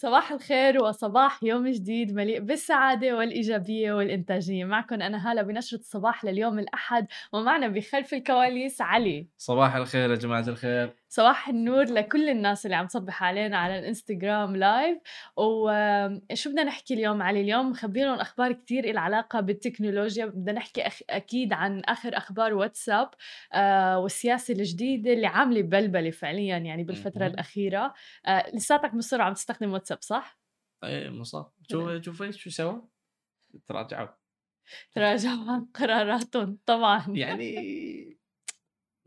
صباح الخير وصباح يوم جديد مليء بالسعادة والإيجابية والإنتاجية. معكم أنا هالة بنشرة الصباح لليوم الأحد ومعنا بخلف الكواليس علي. صباح الخير يا جماعة الخير. صباح النور لكل الناس اللي عم تصبح علينا على الإنستغرام لايف وشو بدنا نحكي اليوم علي؟ اليوم مخبينهم أخبار كثير لها علاقة بالتكنولوجيا. بدنا نحكي أخ... أكيد عن آخر أخبار واتساب آه والسياسة الجديدة اللي عاملة بلبلة فعليا يعني بالفترة الأخيرة. آه لساتك مصر عم تستخدم واتساب صح؟ إيه مصر. شوف شوف شو سوى تراجعوا. تراجعوا عن قراراتهم طبعا. يعني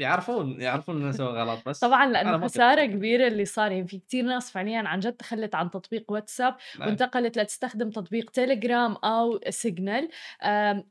يعرفون يعرفون إنه سوى غلط بس طبعا لأنه خسارة كبيرة اللي صار يعني في كثير ناس فعليا عن جد تخلت عن تطبيق واتساب نعم. وانتقلت لتستخدم تطبيق تيليجرام أو سيجنال.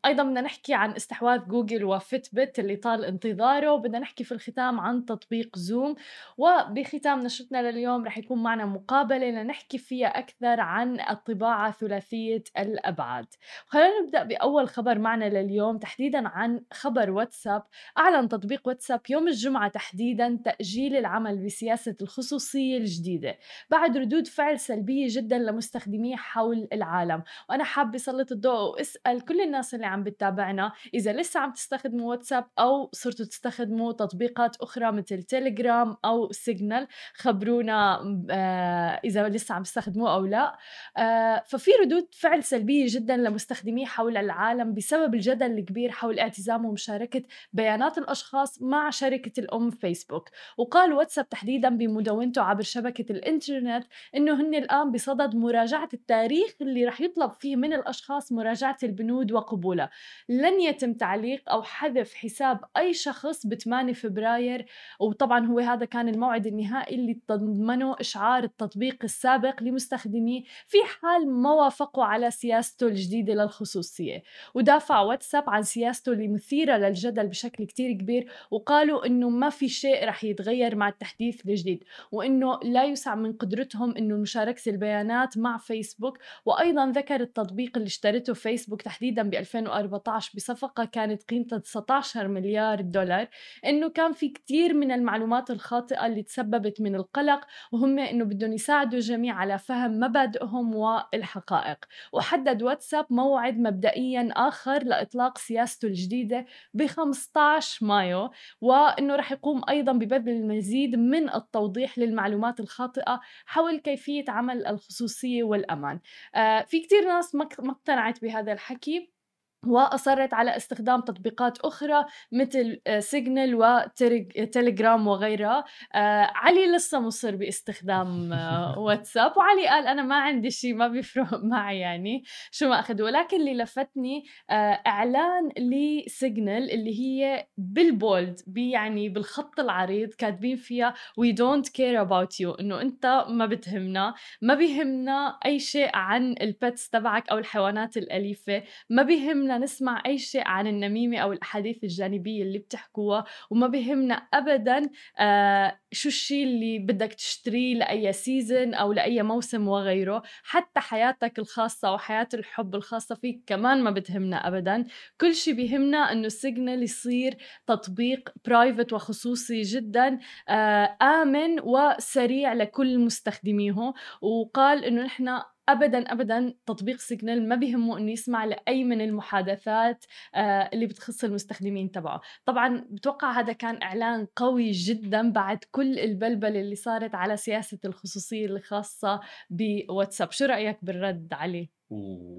أيضا بدنا نحكي عن استحواذ جوجل و Fitbit اللي طال انتظاره. وبدنا نحكي في الختام عن تطبيق زوم. وبختام نشرتنا لليوم رح يكون معنا مقابلة لنحكي فيها أكثر عن الطباعة ثلاثية الأبعاد. خلينا نبدأ بأول خبر معنا لليوم تحديدا عن خبر واتساب. أعلن تطبيق واتساب واتساب يوم الجمعة تحديدا تأجيل العمل بسياسة الخصوصية الجديدة بعد ردود فعل سلبية جدا لمستخدميه حول العالم. وأنا حابة سلط الضوء وأسأل كل الناس اللي عم بتتابعنا إذا لسه عم تستخدموا واتساب أو صرتوا تستخدموا تطبيقات أخرى مثل تيليجرام أو سيجنال خبرونا آه إذا لسه عم تستخدموه أو لا. آه ففي ردود فعل سلبية جدا لمستخدميه حول العالم بسبب الجدل الكبير حول اعتزام ومشاركة بيانات الأشخاص مع شركة الأم فيسبوك وقال واتساب تحديدا بمدونته عبر شبكة الإنترنت إنه هن الآن بصدد مراجعة التاريخ اللي رح يطلب فيه من الأشخاص مراجعة البنود وقبولها. لن يتم تعليق أو حذف حساب أي شخص ب 8 فبراير وطبعا هو هذا كان الموعد النهائي اللي تضمنه إشعار التطبيق السابق لمستخدميه في حال ما وافقوا على سياسته الجديدة للخصوصية. ودافع واتساب عن سياسته المثيرة للجدل بشكل كتير كبير وقال قالوا إنه ما في شيء رح يتغير مع التحديث الجديد وإنه لا يسع من قدرتهم إنه مشاركة البيانات مع فيسبوك وأيضا ذكر التطبيق اللي اشترته فيسبوك تحديدا ب 2014 بصفقة كانت قيمتها 19 مليار دولار إنه كان في كثير من المعلومات الخاطئة اللي تسببت من القلق وهم إنه بدهم يساعدوا الجميع على فهم مبادئهم والحقائق. وحدد واتساب موعد مبدئيا آخر لإطلاق سياسته الجديدة ب 15 مايو. وأنه رح يقوم أيضا ببذل المزيد من التوضيح للمعلومات الخاطئة حول كيفية عمل الخصوصية والأمان. آه في كتير ناس ما اقتنعت بهذا الحكي. وأصرت على استخدام تطبيقات أخرى مثل سيجنال وتليجرام وغيرها. آه، علي لسه مصر باستخدام آه، واتساب. وعلي قال أنا ما عندي شيء ما بيفرق معي يعني شو ما أخذ. ولكن اللي لفتني آه، إعلان لسيجنال اللي هي بال bold بي يعني بالخط العريض كاتبين فيها we don't care about you إنه أنت ما بتهمنا ما بيهمنا أي شيء عن ال pets تبعك أو الحيوانات الأليفة ما بيهمنا نسمع أي شيء عن النميمة أو الأحاديث الجانبية اللي بتحكوها وما بيهمنا أبدا آه شو الشيء اللي بدك تشتريه لأي season أو لأي موسم وغيره. حتى حياتك الخاصة وحياة الحب الخاصة فيك كمان ما بتهمنا أبدا. كل شيء بيهمنا أنه سيجنال يصير تطبيق private وخصوصي جدا آه آمن وسريع لكل مستخدميه وقال أنه نحن ابدا ابدا تطبيق سيجنال ما بيهمه إنه يسمع لأي من المحادثات آه، اللي بتخص المستخدمين تبعه. طبعا بتوقع هذا كان إعلان قوي جدا بعد كل البلبله اللي صارت على سياسة الخصوصية الخاصة بواتساب. شو رأيك بالرد عليه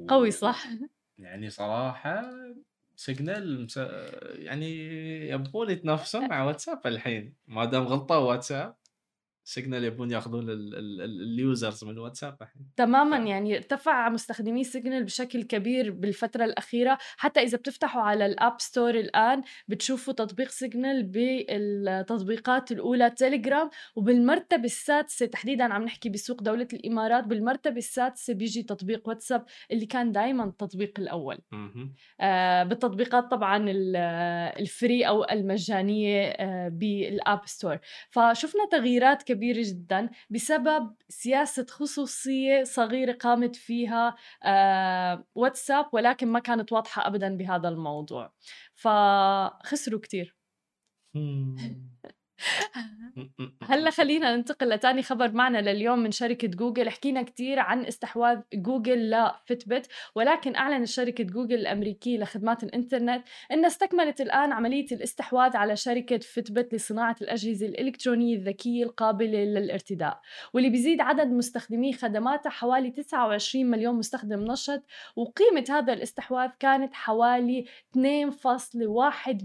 قوي صح؟ يعني صراحة سيجنال يعني يبون يتنافسون مع واتساب الحين. ما دام غلطوا واتساب. سيجنال يبون ياخذون ال users من الواتساب تماما ف... يعني ارتفع مستخدمي سيجنال بشكل كبير بالفترة الأخيرة. حتى إذا بتفتحوا على ال App Store الآن بتشوفوا تطبيق سيجنال بالتطبيقات الأولى تيليجرام وبالمرتبة السادسة تحديدا عم نحكي بسوق دولة الإمارات بالمرتبة السادسة بيجي تطبيق واتساب اللي كان دائما التطبيق الأول. آه بالتطبيقات طبعا ال free أو المجانية آه بال App Store. فشفنا تغييرات كبيرة كبيرة جدا بسبب سياسة خصوصية صغيرة قامت فيها آه واتساب ولكن ما كانت واضحة أبدا بهذا الموضوع. فخسروا كتير. هلأ خلينا ننتقل لتاني خبر معنا لليوم من شركة جوجل. حكينا كتير عن استحواذ جوجل ل Fitbit ولكن أعلنت شركة جوجل الأمريكية لخدمات الإنترنت أنها استكملت الآن عملية الاستحواذ على شركة فتبت لصناعة الأجهزة الإلكترونية الذكية القابلة للارتداء واللي بيزيد عدد مستخدمي خدماتها حوالي 29 مليون مستخدم نشط وقيمة هذا الاستحواذ كانت حوالي 2.1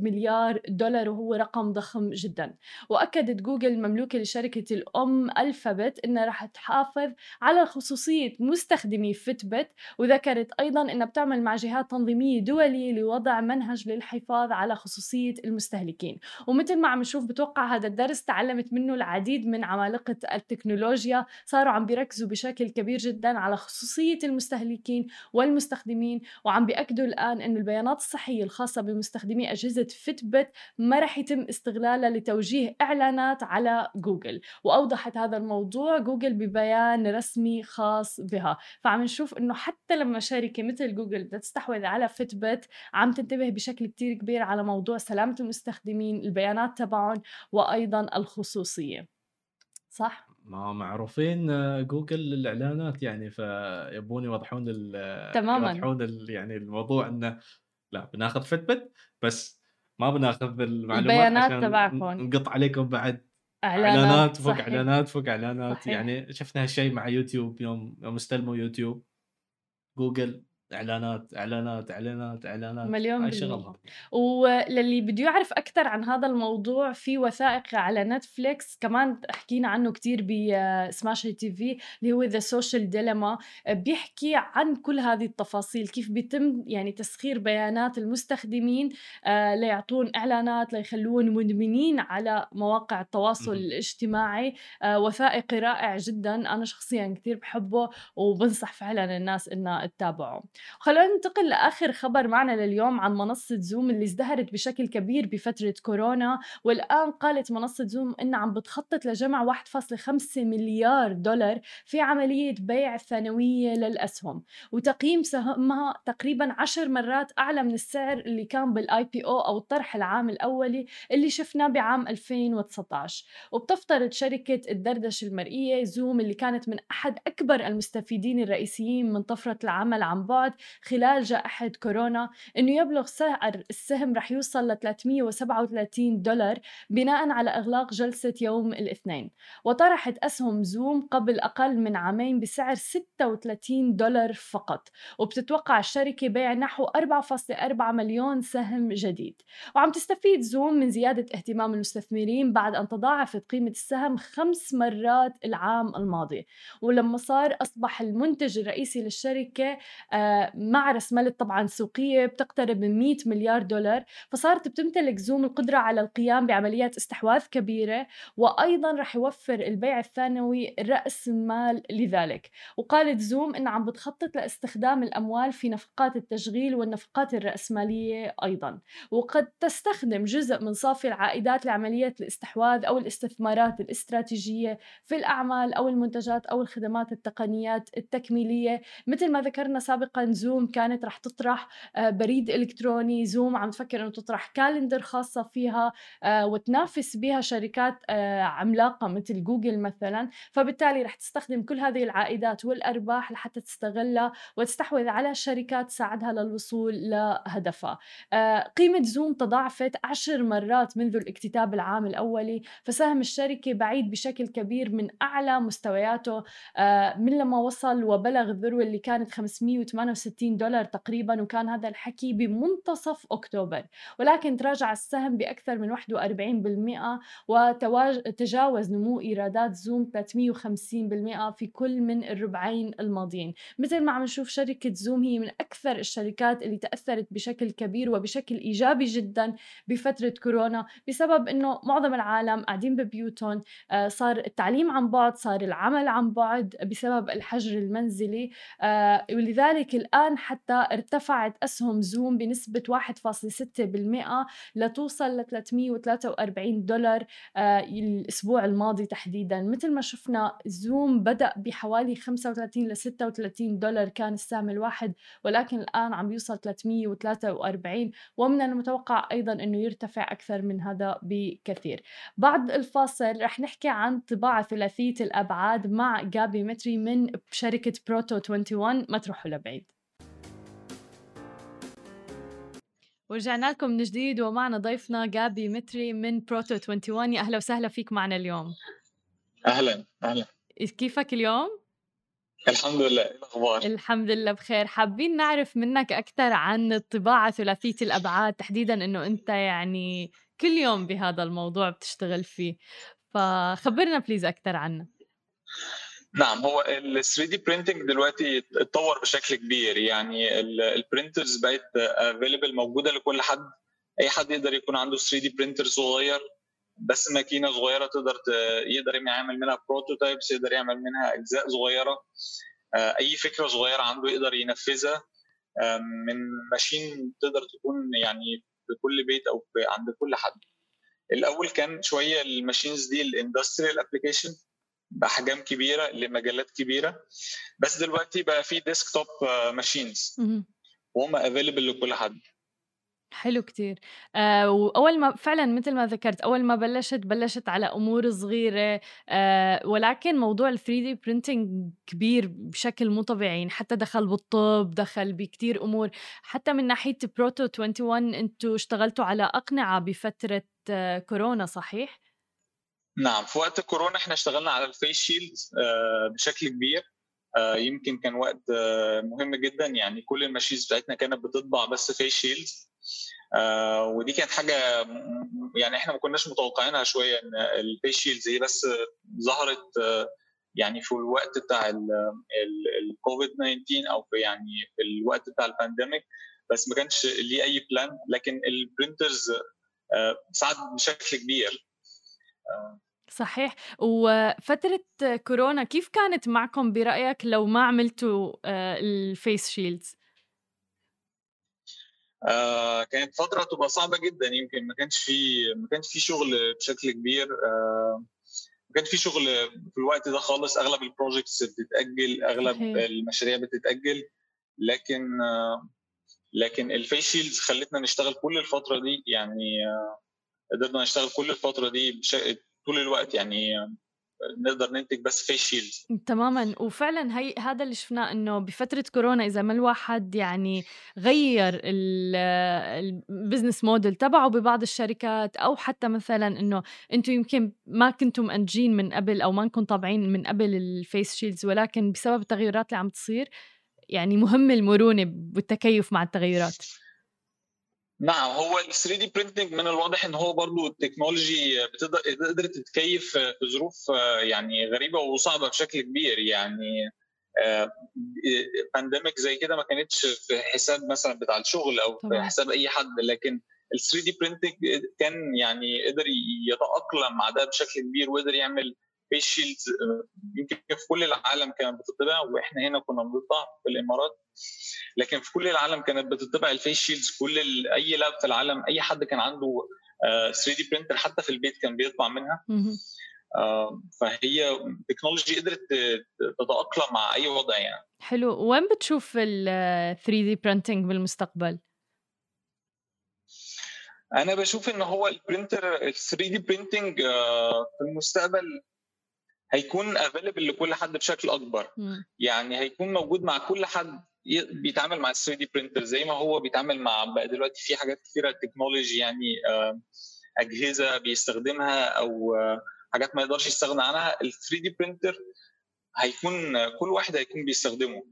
مليار دولار وهو رقم ضخم جدا. وأكدت جوجل المملوكة لشركة الأم ألفابت أنها رح تحافظ على خصوصية مستخدمي Fitbit وذكرت أيضا أنها بتعمل مع جهات تنظيمية دولية لوضع منهج للحفاظ على خصوصية المستهلكين. ومثل ما عم نشوف بتوقع هذا الدرس تعلمت منه العديد من عمالقة التكنولوجيا صاروا عم بيركزوا بشكل كبير جدا على خصوصية المستهلكين والمستخدمين وعم بيأكدوا الآن أن البيانات الصحية الخاصة بمستخدمي أجهزة Fitbit ما رح يتم استغلالها لتوجيه إعلانات على جوجل وأوضحت هذا الموضوع جوجل ببيان رسمي خاص بها. فعم نشوف أنه حتى لما شركة مثل جوجل بدها تستحوذ على Fitbit عم تنتبه بشكل كتير كبير على موضوع سلامة المستخدمين البيانات تبعهم وأيضا الخصوصية. صح؟ ما معروفين جوجل الاعلانات يعني فيبون يوضحون تماما. يوضحون يعني الموضوع إنه لا بناخذ Fitbit بس ما بناخذ المعلومات البيانات تبعكم. نقط عليكم بعد. إعلانات إعلانات فوق صحيح. إعلانات فوق إعلانات. صحيح. يعني شفنا هالشيء مع يوتيوب يوم يوم استلموا يوتيوب. جوجل. إعلانات إعلانات إعلانات إعلانات. مليون هاي شغلهم وللي بده يعرف أكثر عن هذا الموضوع في وثائقي على نتفليكس كمان حكينا عنه كتير ب Smash TV اللي هو The Social Dilemma بيحكي عن كل هذه التفاصيل كيف بيتم يعني تسخير بيانات المستخدمين آه، ليعطون إعلانات ليخلون مدمنين على مواقع التواصل. الاجتماعي. آه، وثائقي رائع جدا. أنا شخصيا كتير بحبه وبنصح فعلا الناس إنها تتابعه. خلونا ننتقل لآخر خبر معنا لليوم عن منصة زوم اللي ازدهرت بشكل كبير بفترة كورونا والآن قالت منصة زوم إنها عم بتخطط لجمع 1.5 مليار دولار في عملية بيع ثانوية للأسهم وتقييم سهمها تقريبا 10 مرات أعلى من السعر اللي كان بال IPO أو الطرح العام الأولي اللي شفناه بعام 2019 وبتفترض شركة الدردشة المرئية زوم اللي كانت من أحد أكبر المستفيدين الرئيسيين من طفرة العمل عن بعد. خلال جائحة كورونا إنه يبلغ سعر السهم رح يوصل ل 337 دولار بناء على إغلاق جلسة يوم الاثنين. وطرحت أسهم زوم قبل أقل من عامين بسعر 36 دولار فقط وبتتوقع الشركة بيع نحو 4.4 مليون سهم جديد. وعم تستفيد زوم من زيادة اهتمام المستثمرين بعد أن تضاعفت قيمة السهم خمس مرات العام الماضي. ولما صار أصبح المنتج الرئيسي للشركة آه، مع رسملة طبعا سوقية بتقترب من 100 مليار دولار فصارت بتمتلك زوم القدرة على القيام بعمليات استحواذ كبيرة وأيضا رح يوفر البيع الثانوي رأس مال لذلك. وقالت زوم إنها عم بتخطط لاستخدام الأموال في نفقات التشغيل والنفقات الرأسمالية أيضا. وقد تستخدم جزء من صافي العائدات لعملية الاستحواذ أو الاستثمارات الاستراتيجية في الأعمال أو المنتجات أو الخدمات التقنيات التكميلية مثل ما ذكرنا سابقا زوم كانت رح تطرح آه، بريد إلكتروني زوم عم تفكر إنه تطرح calendar خاصة فيها آه، وتنافس بها شركات آه، عملاقة مثل جوجل مثلا. فبالتالي رح تستخدم كل هذه العائدات والأرباح لحتى تستغلها وتستحوذ على شركات تساعدها للوصول لهدفها. قيمة زوم تضاعفت عشر مرات منذ الاكتتاب العام الأولي فسهم الشركة بعيد بشكل كبير من أعلى مستوياته من لما وصل وبلغ الذروة اللي كانت 568 دولار تقريبا وكان هذا الحكي بمنتصف أكتوبر. ولكن تراجع السهم بأكثر من 41% وتجاوز نمو إيرادات زوم 350% في كل من الربعين الماضيين. مثل ما عم نشوف شركة زوم هي من أكثر الشركات اللي تأثرت بشكل كبير وبشكل إيجابي جدا بفترة كورونا بسبب أنه معظم العالم قاعدين ببيوتهم. آه، صار التعليم عن بعد صار العمل عن بعد بسبب الحجر المنزلي. آه، ولذلك الآن حتى ارتفعت أسهم زوم بنسبة 1.6% لتوصل ل 343 دولار آه، الأسبوع الماضي تحديدا. مثل ما شفنا زوم بدأ بحوالي 35 ل 36 دولار كان السهم الواحد ولكن الآن عم يوصل 343 ومن المتوقع أيضا أنه يرتفع أكثر من هذا بكثير. بعد الفاصل رح نحكي عن طباعة ثلاثية الأبعاد مع جابي متري من شركة بروتو 21 ما تروحوا لبعيد. ورجعنا لكم من جديد ومعنا ضيفنا جابي متري من بروتو 21 يا أهلا وسهلا فيك معنا اليوم. أهلا أهلا. كيفك اليوم؟ الحمد لله. إيه الأخبار؟ الحمد لله بخير. حابين نعرف منك أكثر عن الطباعة ثلاثية الأبعاد تحديدا إنه أنت يعني كل يوم بهذا الموضوع بتشتغل فيه. فخبرنا please أكثر عنه. نعم هو ال 3D printing دلوقتي اتطور بشكل كبير. يعني ال printers بقت available موجودة لكل حد. أي حد يقدر يكون عنده 3D printer صغير بس ماكينة صغيرة تقدر يقدر يعمل منها prototypes يقدر يعمل منها أجزاء صغيرة. آه، أي فكرة صغيرة عنده يقدر ينفذها. من machine تقدر تكون يعني في كل بيت أو عند كل حد. الأول كان شوية ال machines دي ال industrial application بأحجام كبيرة لمجالات كبيرة. بس دلوقتي بقى في desktop machines وهم available لكل حد. حلو كتير. آه وأول ما فعلا مثل ما ذكرت أول ما بلشت بلشت على أمور صغيرة. آه ولكن موضوع ال 3D printing كبير بشكل مو طبيعي. يعني حتى دخل بالطب دخل بكتير أمور. حتى من ناحية بروتو 21 أنتوا اشتغلتوا على أقنعة بفترة آه كورونا صحيح؟ نعم في وقت كورونا إحنا اشتغلنا على ال face shield آه بشكل كبير آه يمكن كان وقت آه مهم جدا يعني كل ال machines بتاعتنا كانت بتطبع بس face shield ودي كانت حاجة يعني إحنا ما كناش متوقعينها شوية إن ال face shields هي بس ظهرت يعني في الوقت بتاع الكوفيد 19 أو في يعني في الوقت بتاع ال pandemic بس ما كانش ليه أي plan لكن ال printers ساعد بشكل كبير. صحيح وفترة كورونا كيف كانت معكم برأيك لو ما عملتوا آه، ال face shields؟ آه كانت فترة تبقى صعبة جدا يمكن ما كانش في ما كانش في شغل بشكل كبير آه ما كانش في شغل في الوقت ده خالص أغلب ال projects بتتأجل أغلب صحيح. المشاريع بتتأجل لكن آه لكن ال face shields خلتنا نشتغل كل الفترة دي يعني آه قدرنا نشتغل كل الفترة دي طول الوقت يعني نقدر ننتج بس face shield تماما. وفعلا هي هذا اللي شفناه إنه بفترة كورونا إذا ما الواحد يعني غير ال business model تبعه ببعض الشركات أو حتى مثلا إنه أنتم يمكن ما كنتم منتجين من قبل أو ما انكم طابعين من قبل ال face shields ولكن بسبب التغيرات اللي عم تصير يعني مهم المرونة بالتكيف مع التغيرات. نعم هو ال 3D printing من الواضح إن هو برضو ال technology بتقدر قدرت تتكيف في ظروف يعني غريبة وصعبة بشكل كبير. يعني pandemic زي كده ما كانتش في حساب مثلا بتاع الشغل أو في حساب أي حد. لكن ال 3D printing كان يعني قدر يتأقلم مع ده بشكل كبير وقدر يعمل face shields يمكن في كل العالم كانت بتطبع وإحنا هنا كنا بنطبع في الإمارات. لكن في كل العالم كانت بتطبع ال face shields كل أي lab في العالم أي حد كان عنده 3D printer حتى في البيت كان بيطبع منها. آه، فهي technology قدرت تتأقلم مع أي وضع يعني. حلو. وين بتشوف ال 3D printing بالمستقبل؟ أنا بشوف إن هو ال printer ال 3D printing في المستقبل هيكون available لكل حد بشكل أكبر. يعني هيكون موجود مع كل حد بيتعامل مع 3D printer زي ما هو بيتعامل مع بقى دلوقتي في حاجات كثيره technology يعني أجهزة بيستخدمها أو حاجات ما يقدرش يستغنى عنها ال 3D printer هيكون كل واحد هيكون بيستخدمه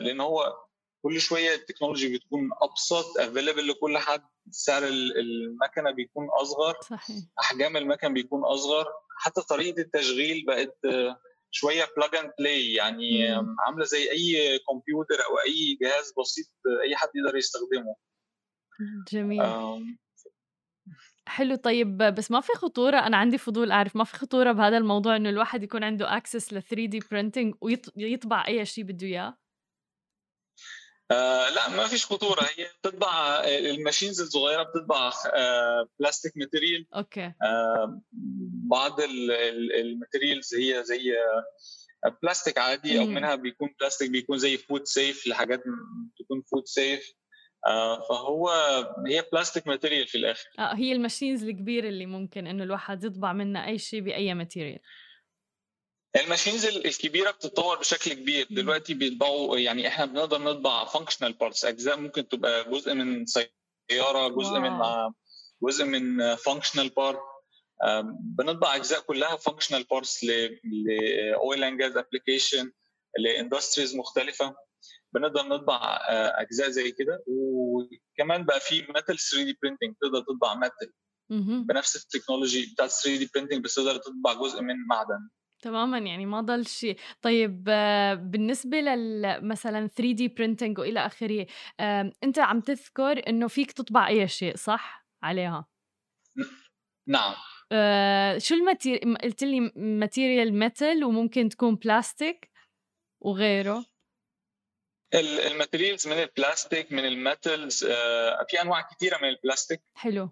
لأن هو كل شوية ال technology بتكون أبسط available لكل حد سعر المكنة بيكون أصغر صحيح. أحجام المكن بيكون أصغر حتى طريقة التشغيل بقت شوية plug and play يعني. عاملة زي أي كمبيوتر أو أي جهاز بسيط أي حد يقدر يستخدمه جميل حلو طيب بس ما في خطورة أنا عندي فضول أعرف ما في خطورة بهذا الموضوع إنه الواحد يكون عنده access ل 3D printing ويطبع أي شيء بده إياه؟ آه لا ما فيش خطورة. هي بتطبع ال machines الصغيرة بتطبع آه plastic material okay. آه بعض ال materials هي زي بلاستيك عادي أو. منها بيكون بلاستيك بيكون زي food safe لحاجات تكون food safe آه فهو هي plastic material في الآخر. آه هي ال machines الكبيرة اللي ممكن إنه الواحد يطبع منها أي شيء بأي material ال machines ال- الكبيرة بتتطور بشكل كبير. دلوقتي بيطبعوا يعني إحنا بنقدر نطبع functional parts أجزاء ممكن تبقى جزء من سيارة جزء من wow. جزء من functional part بنطبع أجزاء كلها functional parts ل oil and gas application ل industries مختلفة بنقدر نطبع آه، أجزاء زي كده وكمان بقى في metal 3D printing تقدر تطبع metal. بنفس ال technology بتاعت 3D printing بس تقدر تطبع جزء من معدن تماما يعني ما ضل شيء طيب بالنسبة لل مثلا 3D printing وإلى آخره آم، أنت عم تذكر إنه فيك تطبع أي شيء صح؟ عليها. نعم. آه، شو ال material قلت لي material metal وممكن تكون بلاستيك وغيره؟ ال- ال materials من البلاستيك من ال metals آه، في أنواع كثيره من البلاستيك حلو.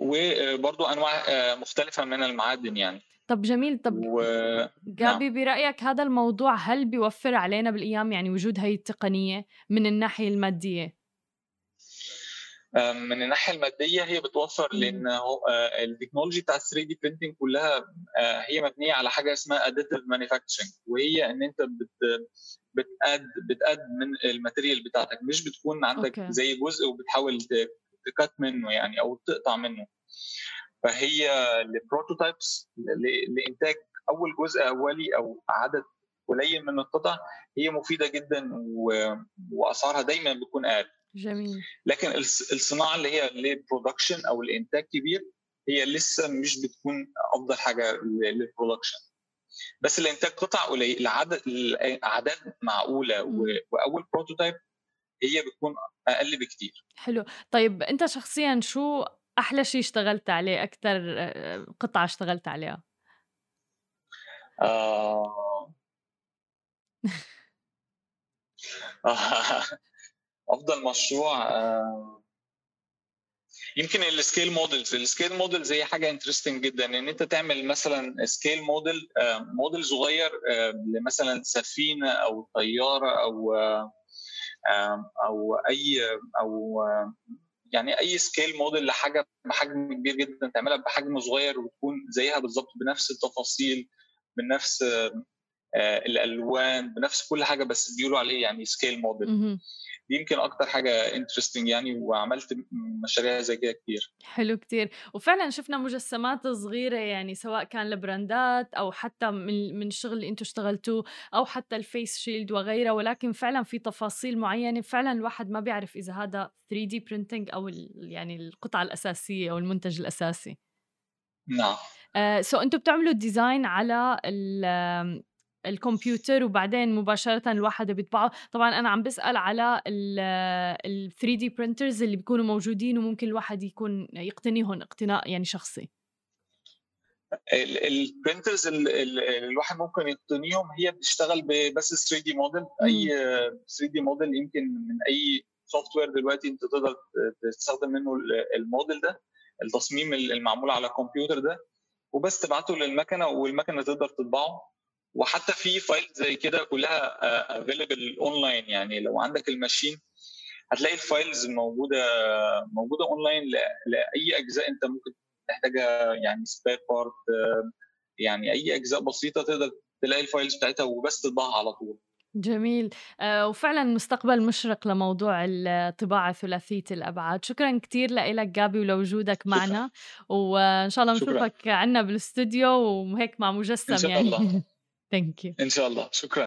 وبرضه أنواع آه، مختلفة من المعادن يعني. طب جميل طب و جابي برأيك هذا الموضوع هل بيوفر علينا بالأيام يعني وجود هاي التقنية من الناحية المادية آه، من الناحية المادية هي بتوفر. لأن ال technology بتاعت 3D printing كلها آه، هي مبنية على حاجة اسمها additive manufacturing وهي إن أنت بت بت add بت add من ال material بتاعتك مش بتكون عندك okay. زي جزء وبتحاول ت- تcut منه يعني أو تقطع منه فهي ل prototypes لإنتاج أول جزء أولي أو عدد قليل من القطع هي مفيدة جدا وأسعارها دايما بتكون أقل. جميل. لكن الص- الصناعة اللي هي لل production أو الانتاج كبير هي لسه مش بتكون أفضل حاجة لل production بس الانتاج قطع قليل العدد الاعداد معقولة. وأول prototype هي بتكون أقل بكتير. حلو. طيب أنت شخصيا شو أحلى شيء اشتغلت عليه أكثر قطعة اشتغلت عليها آه. أفضل مشروع آه، يمكن ال scale models ال scale models هي حاجة interesting جدا إن أنت تعمل مثلا scale model موديل صغير آه، لمثلا سفينة أو طيارة أو آه، آه، أو أي أو آه، يعني أي scale model لحاجة بحجم كبير جدا تعملها بحجم صغير وتكون زيها بالظبط بنفس التفاصيل بنفس آه، الألوان بنفس كل حاجة بس بيقولوا عليه يعني scale model. دي يمكن أكتر حاجة interesting يعني وعملت مشاريع زي كده كتير. حلو كتير. وفعلا شفنا مجسمات صغيرة يعني سواء كان لبراندات أو حتى من من الشغل اللي أنتم اشتغلتوه أو حتى ال face shield وغيرها ولكن فعلا في تفاصيل معينة. فعلا الواحد ما بيعرف إذا هذا 3D printing أو ال- يعني القطعة الأساسية أو المنتج الأساسي. نعم. so أنتم بتعملوا design على الكمبيوتر وبعدين مباشرة الواحد بيطبعه. طبعا أنا عم بسأل على ال 3D printers اللي بيكونوا موجودين وممكن الواحد يكون يقتنيهم اقتناء يعني شخصي. ال printers الواحد ممكن يقتنيهم هي بتشتغل بس 3 دي موديل أي 3 دي موديل يمكن من أي software دلوقتي أنت تقدر تستخدم منه ال- الموديل ده التصميم المعمول على الكمبيوتر ده. وبس تبعته للمكنة والمكنة تقدر تطبعه. وحتى في file زي كده كلها available online يعني لو عندك ال machine هتلاقي ال files موجودة موجودة اونلاين لأي أجزاء أنت ممكن تحتاجها. يعني spare part يعني أي أجزاء بسيطة تقدر تلاقي ال files بتاعتها وبس تطبعها على طول. جميل. آه، وفعلا مستقبل مشرق لموضوع الطباعة ثلاثية الأبعاد. شكرا كتير لك جابي ولوجودك معنا. وإن شاء الله شكراً. نشوفك عنا بالاستوديو وهيك مع مجسم إن شاء يعني. الله. thank you ان شاء الله شكرا